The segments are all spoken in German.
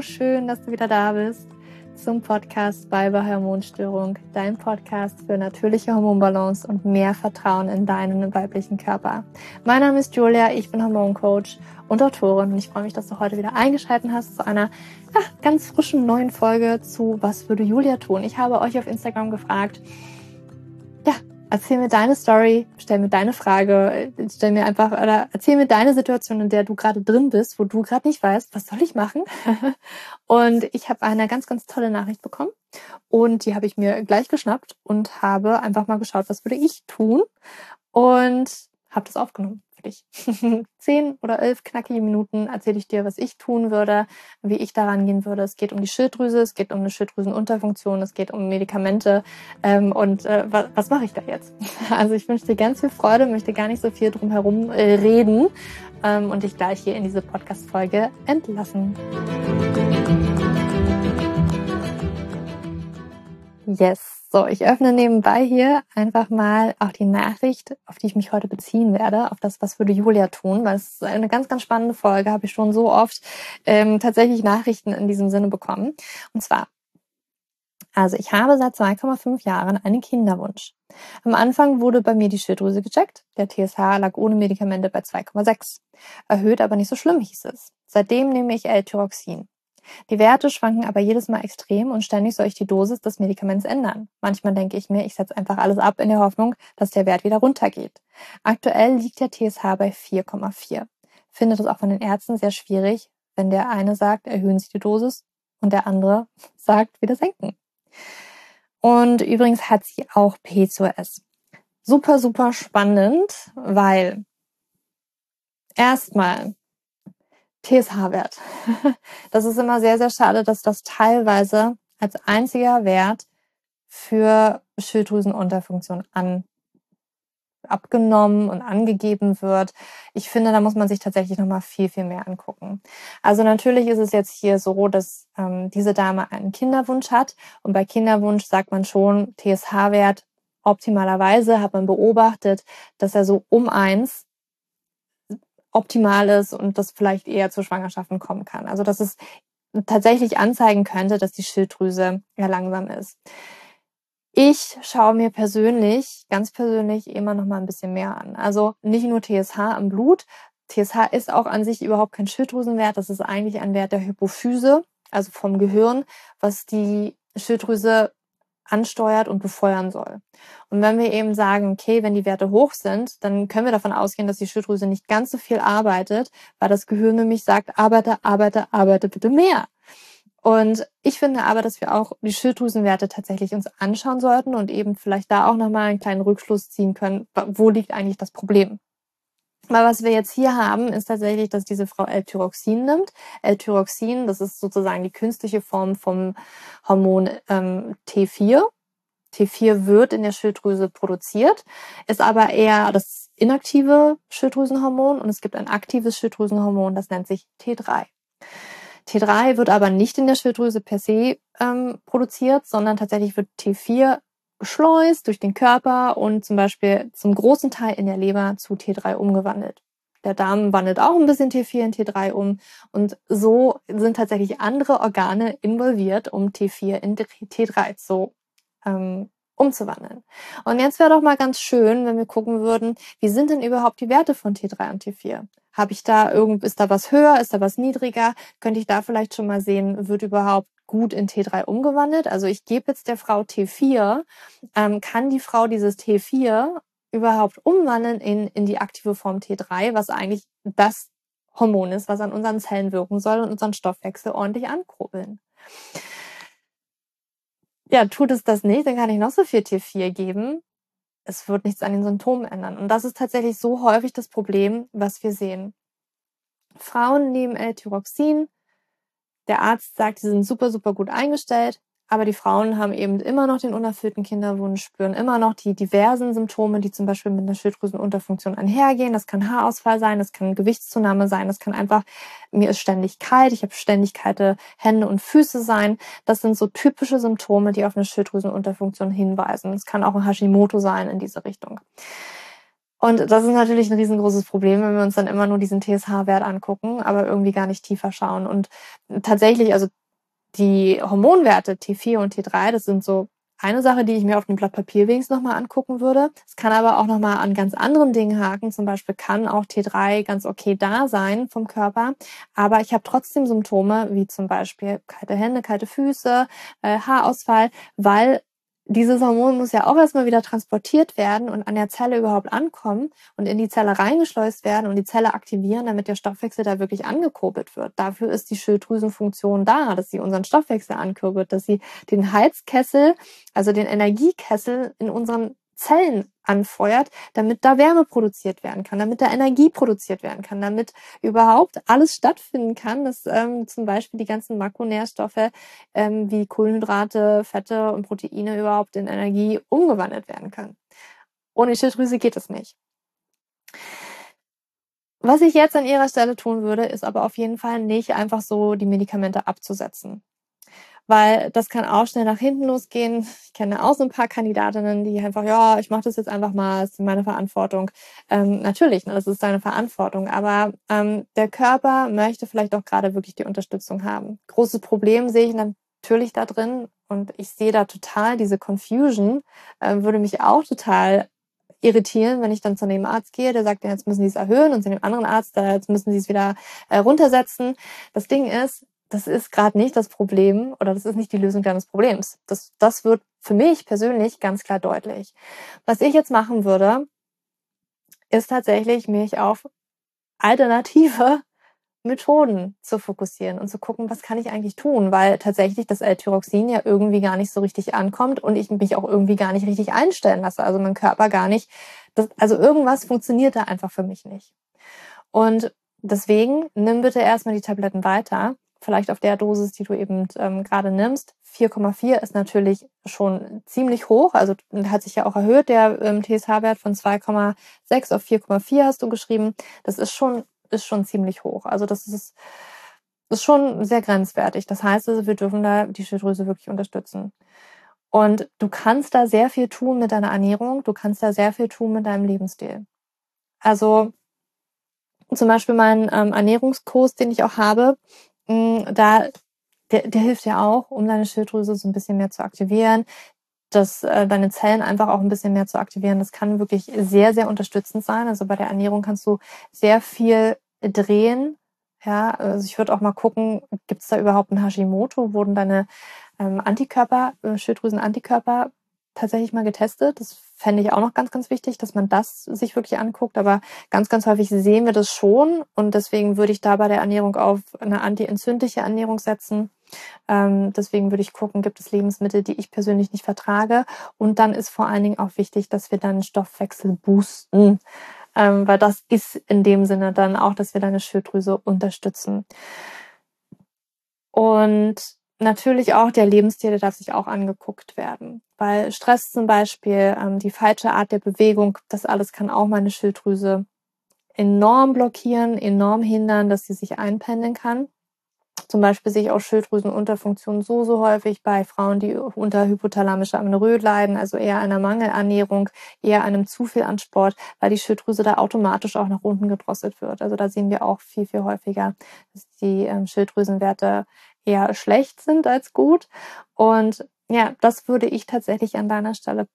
schön, dass du wieder da bist zum Podcast Weiber Hormonstörung, dein Podcast für natürliche Hormonbalance und mehr Vertrauen in deinen weiblichen Körper. Mein Name ist Julia, ich bin Hormoncoach und Autorin und ich freue mich, dass du heute wieder eingeschaltet hast zu einer ja, ganz frischen neuen Folge zu Was würde Julia tun? Ich habe euch auf Instagram gefragt, erzähl mir deine Story, stell mir deine Frage, stell mir einfach oder erzähl mir deine Situation, in der du gerade drin bist, wo du gerade nicht weißt, was soll ich machen? und ich habe eine ganz, ganz tolle Nachricht bekommen und die habe ich mir gleich geschnappt und habe einfach mal geschaut, was würde ich tun und habe das aufgenommen für dich. Zehn oder elf knackige Minuten erzähle ich dir, was ich tun würde, wie ich daran gehen würde. Es geht um die Schilddrüse, es geht um eine Schilddrüsenunterfunktion, es geht um Medikamente ähm, und äh, was, was mache ich da jetzt? Also ich wünsche dir ganz viel Freude, möchte gar nicht so viel drum herum äh, reden ähm, und dich gleich hier in diese Podcast-Folge entlassen. Yes. So, ich öffne nebenbei hier einfach mal auch die Nachricht, auf die ich mich heute beziehen werde, auf das, was würde Julia tun, weil es ist eine ganz, ganz spannende Folge, habe ich schon so oft ähm, tatsächlich Nachrichten in diesem Sinne bekommen. Und zwar, also ich habe seit 2,5 Jahren einen Kinderwunsch. Am Anfang wurde bei mir die Schilddrüse gecheckt. Der TSH lag ohne Medikamente bei 2,6. Erhöht, aber nicht so schlimm hieß es. Seitdem nehme ich L-Tyroxin. Die Werte schwanken aber jedes Mal extrem und ständig soll ich die Dosis des Medikaments ändern. Manchmal denke ich mir, ich setze einfach alles ab in der Hoffnung, dass der Wert wieder runtergeht. Aktuell liegt der TSH bei 4,4. Finde das auch von den Ärzten sehr schwierig, wenn der eine sagt, erhöhen Sie die Dosis und der andere sagt, wieder senken. Und übrigens hat sie auch P2S. Super, super spannend, weil erstmal TSH-Wert. Das ist immer sehr, sehr schade, dass das teilweise als einziger Wert für Schilddrüsenunterfunktion an abgenommen und angegeben wird. Ich finde, da muss man sich tatsächlich noch mal viel, viel mehr angucken. Also natürlich ist es jetzt hier so, dass ähm, diese Dame einen Kinderwunsch hat und bei Kinderwunsch sagt man schon TSH-Wert optimalerweise hat man beobachtet, dass er so um eins optimal ist und das vielleicht eher zu Schwangerschaften kommen kann. Also dass es tatsächlich anzeigen könnte, dass die Schilddrüse eher langsam ist. Ich schaue mir persönlich, ganz persönlich, immer noch mal ein bisschen mehr an. Also nicht nur TSH am Blut. TSH ist auch an sich überhaupt kein Schilddrüsenwert. Das ist eigentlich ein Wert der Hypophyse, also vom Gehirn, was die Schilddrüse ansteuert und befeuern soll. Und wenn wir eben sagen, okay, wenn die Werte hoch sind, dann können wir davon ausgehen, dass die Schilddrüse nicht ganz so viel arbeitet, weil das Gehirn nämlich sagt, arbeite, arbeite, arbeite bitte mehr. Und ich finde aber, dass wir auch die Schilddrüsenwerte tatsächlich uns anschauen sollten und eben vielleicht da auch nochmal einen kleinen Rückschluss ziehen können, wo liegt eigentlich das Problem. Aber was wir jetzt hier haben, ist tatsächlich, dass diese Frau L-Tyroxin nimmt. L-Tyroxin, das ist sozusagen die künstliche Form vom Hormon ähm, T4. T4 wird in der Schilddrüse produziert, ist aber eher das inaktive Schilddrüsenhormon und es gibt ein aktives Schilddrüsenhormon, das nennt sich T3. T3 wird aber nicht in der Schilddrüse per se ähm, produziert, sondern tatsächlich wird T4 geschleust durch den Körper und zum Beispiel zum großen Teil in der Leber zu T3 umgewandelt. Der Darm wandelt auch ein bisschen T4 in T3 um und so sind tatsächlich andere Organe involviert, um T4 in T3 zu ähm, umzuwandeln. Und jetzt wäre doch mal ganz schön, wenn wir gucken würden, wie sind denn überhaupt die Werte von T3 und T4? Habe ich da irgend, ist da was höher, ist da was niedriger? Könnte ich da vielleicht schon mal sehen, wird überhaupt gut in T3 umgewandelt. Also ich gebe jetzt der Frau T4. Ähm, kann die Frau dieses T4 überhaupt umwandeln in, in die aktive Form T3, was eigentlich das Hormon ist, was an unseren Zellen wirken soll und unseren Stoffwechsel ordentlich ankurbeln. Ja, tut es das nicht, dann kann ich noch so viel T4 geben. Es wird nichts an den Symptomen ändern. Und das ist tatsächlich so häufig das Problem, was wir sehen. Frauen nehmen L-Tyroxin, der Arzt sagt, sie sind super, super gut eingestellt, aber die Frauen haben eben immer noch den unerfüllten Kinderwunsch, spüren immer noch die diversen Symptome, die zum Beispiel mit einer Schilddrüsenunterfunktion einhergehen. Das kann Haarausfall sein, das kann Gewichtszunahme sein, das kann einfach, mir ist ständig kalt, ich habe ständig kalte Hände und Füße sein. Das sind so typische Symptome, die auf eine Schilddrüsenunterfunktion hinweisen. Es kann auch ein Hashimoto sein in diese Richtung. Und das ist natürlich ein riesengroßes Problem, wenn wir uns dann immer nur diesen TSH-Wert angucken, aber irgendwie gar nicht tiefer schauen. Und tatsächlich, also die Hormonwerte T4 und T3, das sind so eine Sache, die ich mir auf dem Blatt Papier wenigstens nochmal angucken würde. Es kann aber auch nochmal an ganz anderen Dingen haken. Zum Beispiel kann auch T3 ganz okay da sein vom Körper. Aber ich habe trotzdem Symptome, wie zum Beispiel kalte Hände, kalte Füße, äh, Haarausfall, weil dieses Hormon muss ja auch erstmal wieder transportiert werden und an der Zelle überhaupt ankommen und in die Zelle reingeschleust werden und die Zelle aktivieren, damit der Stoffwechsel da wirklich angekurbelt wird. Dafür ist die Schilddrüsenfunktion da, dass sie unseren Stoffwechsel ankurbelt, dass sie den Heizkessel, also den Energiekessel in unseren Zellen anfeuert, damit da Wärme produziert werden kann, damit da Energie produziert werden kann, damit überhaupt alles stattfinden kann, dass ähm, zum Beispiel die ganzen Makronährstoffe ähm, wie Kohlenhydrate, Fette und Proteine überhaupt in Energie umgewandelt werden können. Ohne Schilddrüse geht es nicht. Was ich jetzt an ihrer Stelle tun würde, ist aber auf jeden Fall nicht einfach so die Medikamente abzusetzen weil das kann auch schnell nach hinten losgehen. Ich kenne auch so ein paar Kandidatinnen, die einfach, ja, ich mache das jetzt einfach mal, ist meine Verantwortung. Ähm, natürlich, ne, das ist deine Verantwortung, aber ähm, der Körper möchte vielleicht auch gerade wirklich die Unterstützung haben. Großes Problem sehe ich natürlich da drin und ich sehe da total diese Confusion, äh, würde mich auch total irritieren, wenn ich dann zu einem Arzt gehe, der sagt, jetzt müssen sie es erhöhen und zu dem anderen Arzt, da jetzt müssen sie es wieder äh, runtersetzen. Das Ding ist, das ist gerade nicht das Problem oder das ist nicht die Lösung deines Problems. Das, das wird für mich persönlich ganz klar deutlich. Was ich jetzt machen würde, ist tatsächlich mich auf alternative Methoden zu fokussieren und zu gucken, was kann ich eigentlich tun, weil tatsächlich das L-Tyroxin ja irgendwie gar nicht so richtig ankommt und ich mich auch irgendwie gar nicht richtig einstellen lasse. Also mein Körper gar nicht, das, also irgendwas funktioniert da einfach für mich nicht. Und deswegen nimm bitte erstmal die Tabletten weiter vielleicht auf der Dosis, die du eben ähm, gerade nimmst. 4,4 ist natürlich schon ziemlich hoch, also hat sich ja auch erhöht, der ähm, TSH-Wert von 2,6 auf 4,4 hast du geschrieben. Das ist schon, ist schon ziemlich hoch. Also das ist, ist schon sehr grenzwertig. Das heißt also, wir dürfen da die Schilddrüse wirklich unterstützen. Und du kannst da sehr viel tun mit deiner Ernährung, du kannst da sehr viel tun mit deinem Lebensstil. Also zum Beispiel mein ähm, Ernährungskurs, den ich auch habe, da, der, der hilft ja auch, um deine Schilddrüse so ein bisschen mehr zu aktivieren, dass äh, deine Zellen einfach auch ein bisschen mehr zu aktivieren. Das kann wirklich sehr, sehr unterstützend sein. Also bei der Ernährung kannst du sehr viel drehen. Ja, also ich würde auch mal gucken, gibt es da überhaupt ein Hashimoto? Wurden deine ähm, Antikörper, äh, Schilddrüsen-Antikörper tatsächlich mal getestet. Das fände ich auch noch ganz, ganz wichtig, dass man das sich wirklich anguckt. Aber ganz, ganz häufig sehen wir das schon. Und deswegen würde ich da bei der Ernährung auf eine antientzündliche Ernährung setzen. Ähm, deswegen würde ich gucken, gibt es Lebensmittel, die ich persönlich nicht vertrage. Und dann ist vor allen Dingen auch wichtig, dass wir dann Stoffwechsel boosten. Ähm, weil das ist in dem Sinne dann auch, dass wir deine Schilddrüse unterstützen. Und natürlich auch der Lebensstil, der darf sich auch angeguckt werden. Weil Stress zum Beispiel, ähm, die falsche Art der Bewegung, das alles kann auch meine Schilddrüse enorm blockieren, enorm hindern, dass sie sich einpendeln kann. Zum Beispiel sehe ich auch Schilddrüsenunterfunktion so, so häufig bei Frauen, die unter hypothalamischer Amenorrhoe leiden, also eher einer Mangelernährung, eher einem zu viel an Sport, weil die Schilddrüse da automatisch auch nach unten gedrosselt wird. Also da sehen wir auch viel, viel häufiger, dass die ähm, Schilddrüsenwerte eher schlecht sind als gut. Und ja, das würde ich tatsächlich an deiner Stelle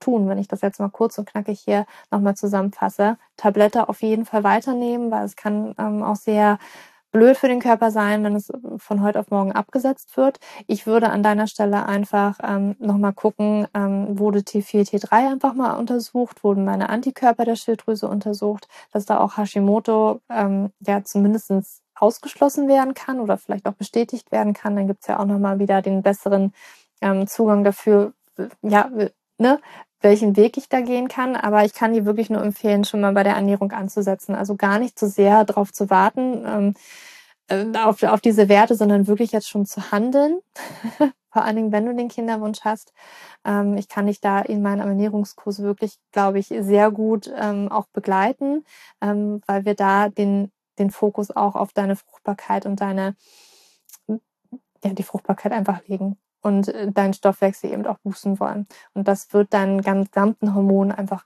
tun, wenn ich das jetzt mal kurz und knackig hier nochmal zusammenfasse. Tablette auf jeden Fall weiternehmen, weil es kann ähm, auch sehr blöd für den Körper sein, wenn es von heute auf morgen abgesetzt wird. Ich würde an deiner Stelle einfach ähm, nochmal gucken, ähm, wurde T4, T3 einfach mal untersucht, wurden meine Antikörper der Schilddrüse untersucht, dass da auch Hashimoto ähm, ja zumindestens ausgeschlossen werden kann oder vielleicht auch bestätigt werden kann. Dann gibt's ja auch nochmal wieder den besseren ähm, Zugang dafür, ja, ne, welchen Weg ich da gehen kann. Aber ich kann dir wirklich nur empfehlen, schon mal bei der Ernährung anzusetzen. Also gar nicht zu sehr darauf zu warten, ähm, äh, auf, auf diese Werte, sondern wirklich jetzt schon zu handeln. Vor allen Dingen, wenn du den Kinderwunsch hast. Ähm, ich kann dich da in meinem Ernährungskurs wirklich, glaube ich, sehr gut ähm, auch begleiten, ähm, weil wir da den, den Fokus auch auf deine Fruchtbarkeit und deine, ja, die Fruchtbarkeit einfach legen und äh, deinen Stoffwechsel eben auch boosten wollen. Und das wird deinen gesamten Hormon einfach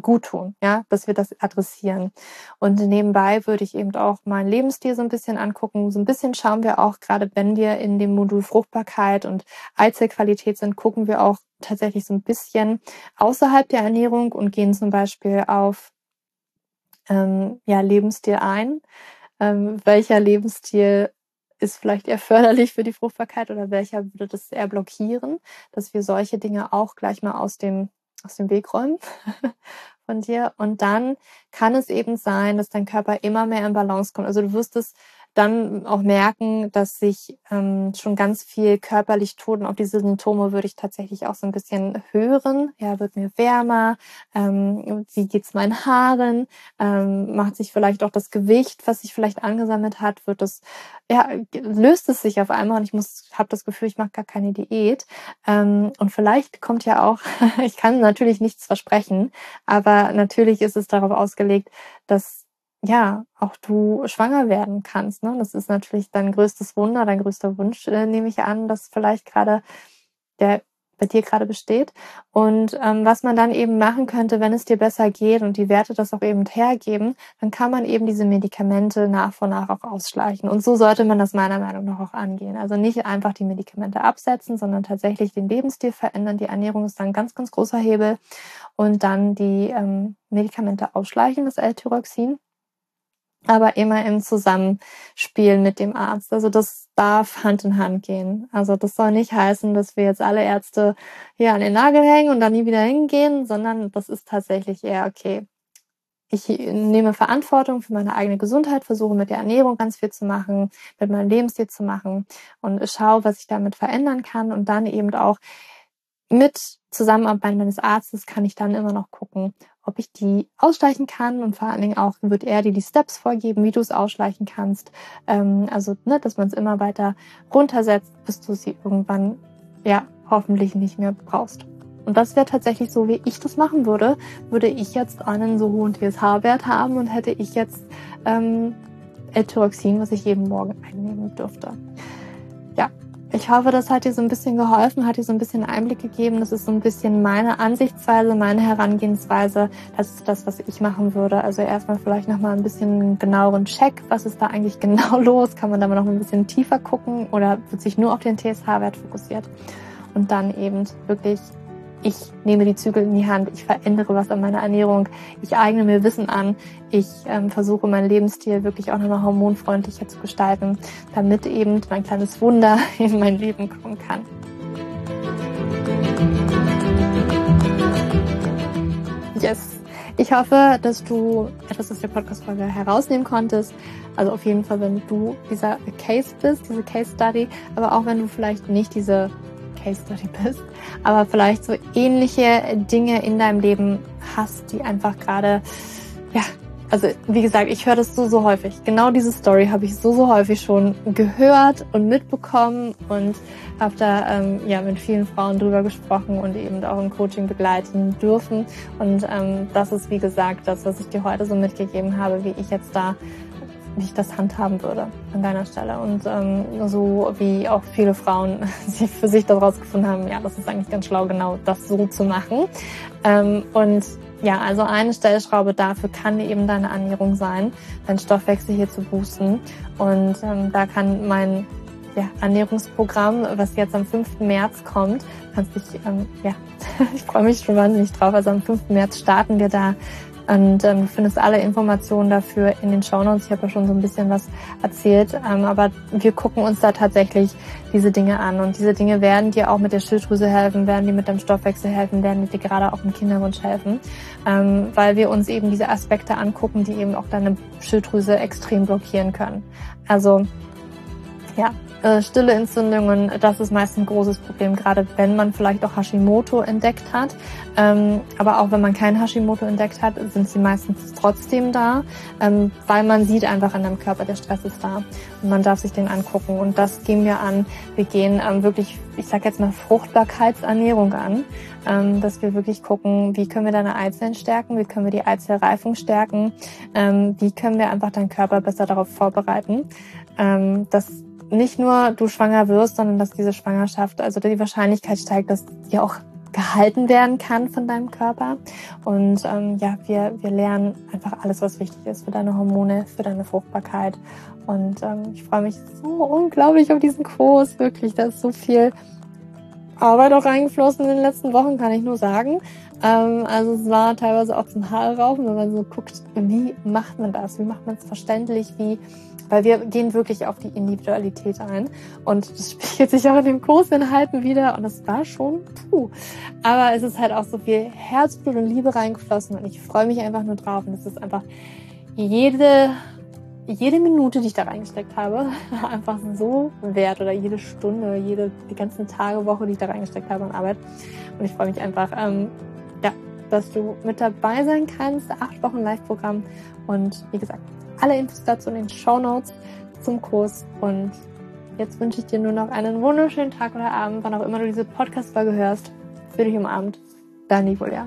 gut tun, ja, dass wir das adressieren. Und nebenbei würde ich eben auch meinen Lebensstil so ein bisschen angucken. So ein bisschen schauen wir auch, gerade wenn wir in dem Modul Fruchtbarkeit und Eizellqualität sind, gucken wir auch tatsächlich so ein bisschen außerhalb der Ernährung und gehen zum Beispiel auf ähm, ja, Lebensstil ein. Ähm, welcher Lebensstil ist vielleicht eher förderlich für die Fruchtbarkeit oder welcher würde das eher blockieren, dass wir solche Dinge auch gleich mal aus dem aus dem Weg räumen von dir. Und dann kann es eben sein, dass dein Körper immer mehr in Balance kommt. Also du wirst es dann auch merken, dass sich ähm, schon ganz viel körperlich tut. Und auch diese Symptome würde ich tatsächlich auch so ein bisschen hören. Ja, wird mir wärmer? Ähm, wie geht's meinen Haaren? Ähm, macht sich vielleicht auch das Gewicht, was sich vielleicht angesammelt hat, wird es, ja, löst es sich auf einmal und ich muss, habe das Gefühl, ich mache gar keine Diät. Ähm, und vielleicht kommt ja auch, ich kann natürlich nichts versprechen, aber natürlich ist es darauf ausgelegt, dass ja, auch du schwanger werden kannst. Ne? Das ist natürlich dein größtes Wunder, dein größter Wunsch, äh, nehme ich an, dass vielleicht gerade der bei dir gerade besteht. Und ähm, was man dann eben machen könnte, wenn es dir besser geht und die Werte das auch eben hergeben, dann kann man eben diese Medikamente nach und nach auch ausschleichen. Und so sollte man das meiner Meinung nach auch angehen. Also nicht einfach die Medikamente absetzen, sondern tatsächlich den Lebensstil verändern. Die Ernährung ist dann ein ganz, ganz großer Hebel. Und dann die ähm, Medikamente ausschleichen, das L-Tyroxin aber immer im Zusammenspiel mit dem Arzt. Also das darf Hand in Hand gehen. Also das soll nicht heißen, dass wir jetzt alle Ärzte hier an den Nagel hängen und dann nie wieder hingehen, sondern das ist tatsächlich eher, okay, ich nehme Verantwortung für meine eigene Gesundheit, versuche mit der Ernährung ganz viel zu machen, mit meinem Lebensstil zu machen und schaue, was ich damit verändern kann und dann eben auch mit Zusammenarbeit meines Arztes kann ich dann immer noch gucken, ob ich die ausschleichen kann und vor allen Dingen auch wird er dir die Steps vorgeben, wie du es ausschleichen kannst. Ähm, also, ne, dass man es immer weiter runtersetzt, bis du sie irgendwann, ja, hoffentlich nicht mehr brauchst. Und das wäre tatsächlich so, wie ich das machen würde, würde ich jetzt einen so hohen TSH-Wert haben und hätte ich jetzt ähm, L-Tyroxin, was ich jeden Morgen einnehmen dürfte. Ja, ich hoffe, das hat dir so ein bisschen geholfen, hat dir so ein bisschen Einblick gegeben. Das ist so ein bisschen meine Ansichtsweise, meine Herangehensweise. Das ist das, was ich machen würde. Also erstmal vielleicht nochmal ein bisschen genaueren Check. Was ist da eigentlich genau los? Kann man da mal noch ein bisschen tiefer gucken oder wird sich nur auf den TSH-Wert fokussiert? Und dann eben wirklich ich nehme die Zügel in die Hand, ich verändere was an meiner Ernährung, ich eigne mir Wissen an, ich ähm, versuche meinen Lebensstil wirklich auch nochmal hormonfreundlicher zu gestalten, damit eben mein kleines Wunder in mein Leben kommen kann. Yes. Ich hoffe, dass du etwas aus der Podcast-Folge herausnehmen konntest. Also auf jeden Fall, wenn du dieser Case bist, diese Case Study, aber auch wenn du vielleicht nicht diese Case Study bist, aber vielleicht so ähnliche Dinge in deinem Leben hast, die einfach gerade, ja, also wie gesagt, ich höre das so, so häufig. Genau diese Story habe ich so, so häufig schon gehört und mitbekommen und habe da ähm, ja mit vielen Frauen drüber gesprochen und eben auch im Coaching begleiten dürfen. Und ähm, das ist, wie gesagt, das, was ich dir heute so mitgegeben habe, wie ich jetzt da wie ich das handhaben würde an deiner Stelle. Und ähm, so wie auch viele Frauen sie für sich daraus gefunden haben, ja, das ist eigentlich ganz schlau, genau das so zu machen. Ähm, und ja, also eine Stellschraube dafür kann eben deine Ernährung sein, deinen Stoffwechsel hier zu boosten. Und ähm, da kann mein ja, Ernährungsprogramm, was jetzt am 5. März kommt, kannst dich, ähm, ja, ich freue mich schon wahnsinnig drauf. Also am 5. März starten wir da und ähm, du findest alle Informationen dafür in den Shownotes. Ich habe ja schon so ein bisschen was erzählt, ähm, aber wir gucken uns da tatsächlich diese Dinge an. Und diese Dinge werden dir auch mit der Schilddrüse helfen, werden dir mit deinem Stoffwechsel helfen, werden dir gerade auch im Kinderwunsch helfen, ähm, weil wir uns eben diese Aspekte angucken, die eben auch deine Schilddrüse extrem blockieren können. Also ja, äh, stille Entzündungen, das ist meist ein großes Problem, gerade wenn man vielleicht auch Hashimoto entdeckt hat. Ähm, aber auch wenn man kein Hashimoto entdeckt hat, sind sie meistens trotzdem da, ähm, weil man sieht einfach in deinem Körper, der Stress ist da und man darf sich den angucken. Und das gehen wir an. Wir gehen ähm, wirklich, ich sage jetzt mal Fruchtbarkeitsernährung an, ähm, dass wir wirklich gucken, wie können wir deine Eizellen stärken, wie können wir die Eizellreifung stärken, ähm, wie können wir einfach deinen Körper besser darauf vorbereiten. Ähm, das nicht nur du schwanger wirst, sondern dass diese Schwangerschaft, also die Wahrscheinlichkeit steigt, dass die auch gehalten werden kann von deinem Körper. Und ähm, ja, wir, wir lernen einfach alles, was wichtig ist für deine Hormone, für deine Fruchtbarkeit. Und ähm, ich freue mich so unglaublich auf diesen Kurs. Wirklich, da ist so viel Arbeit auch reingeflossen in den letzten Wochen, kann ich nur sagen. Ähm, also es war teilweise auch zum Haare raufen, wenn man so guckt, wie macht man das? Wie macht man es verständlich? Wie weil wir gehen wirklich auf die Individualität ein und das spiegelt sich auch in dem Kursinhalten wieder und das war schon puh. Aber es ist halt auch so viel Herzblut und Liebe reingeflossen und ich freue mich einfach nur drauf und es ist einfach jede jede Minute, die ich da reingesteckt habe, einfach so wert oder jede Stunde, jede, die ganzen Tage, Woche, die ich da reingesteckt habe an Arbeit. Und ich freue mich einfach, ähm, ja, dass du mit dabei sein kannst. Acht Wochen Live-Programm. Und wie gesagt, alle Infos dazu in den Show Notes zum Kurs. Und jetzt wünsche ich dir nur noch einen wunderschönen Tag oder Abend, wann auch immer du diese Podcast-Folge hörst. Für dich umarmt. Dani Julia.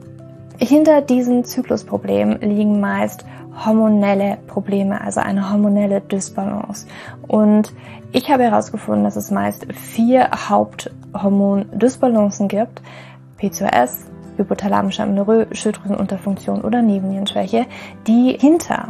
hinter diesem Zyklusproblem liegen meist hormonelle Probleme, also eine hormonelle Dysbalance. Und ich habe herausgefunden, dass es meist vier Haupthormon-Dysbalancen gibt. PCOS, hypothalamische Amenorrhoe, Schilddrüsenunterfunktion oder Nebennierenschwäche, die hinter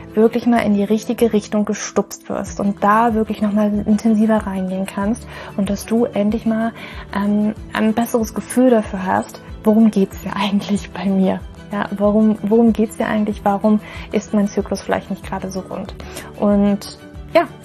wirklich mal in die richtige Richtung gestupst wirst und da wirklich nochmal intensiver reingehen kannst und dass du endlich mal ähm, ein besseres Gefühl dafür hast, worum geht's dir eigentlich bei mir? Ja, warum, worum geht's dir eigentlich? Warum ist mein Zyklus vielleicht nicht gerade so rund? Und ja,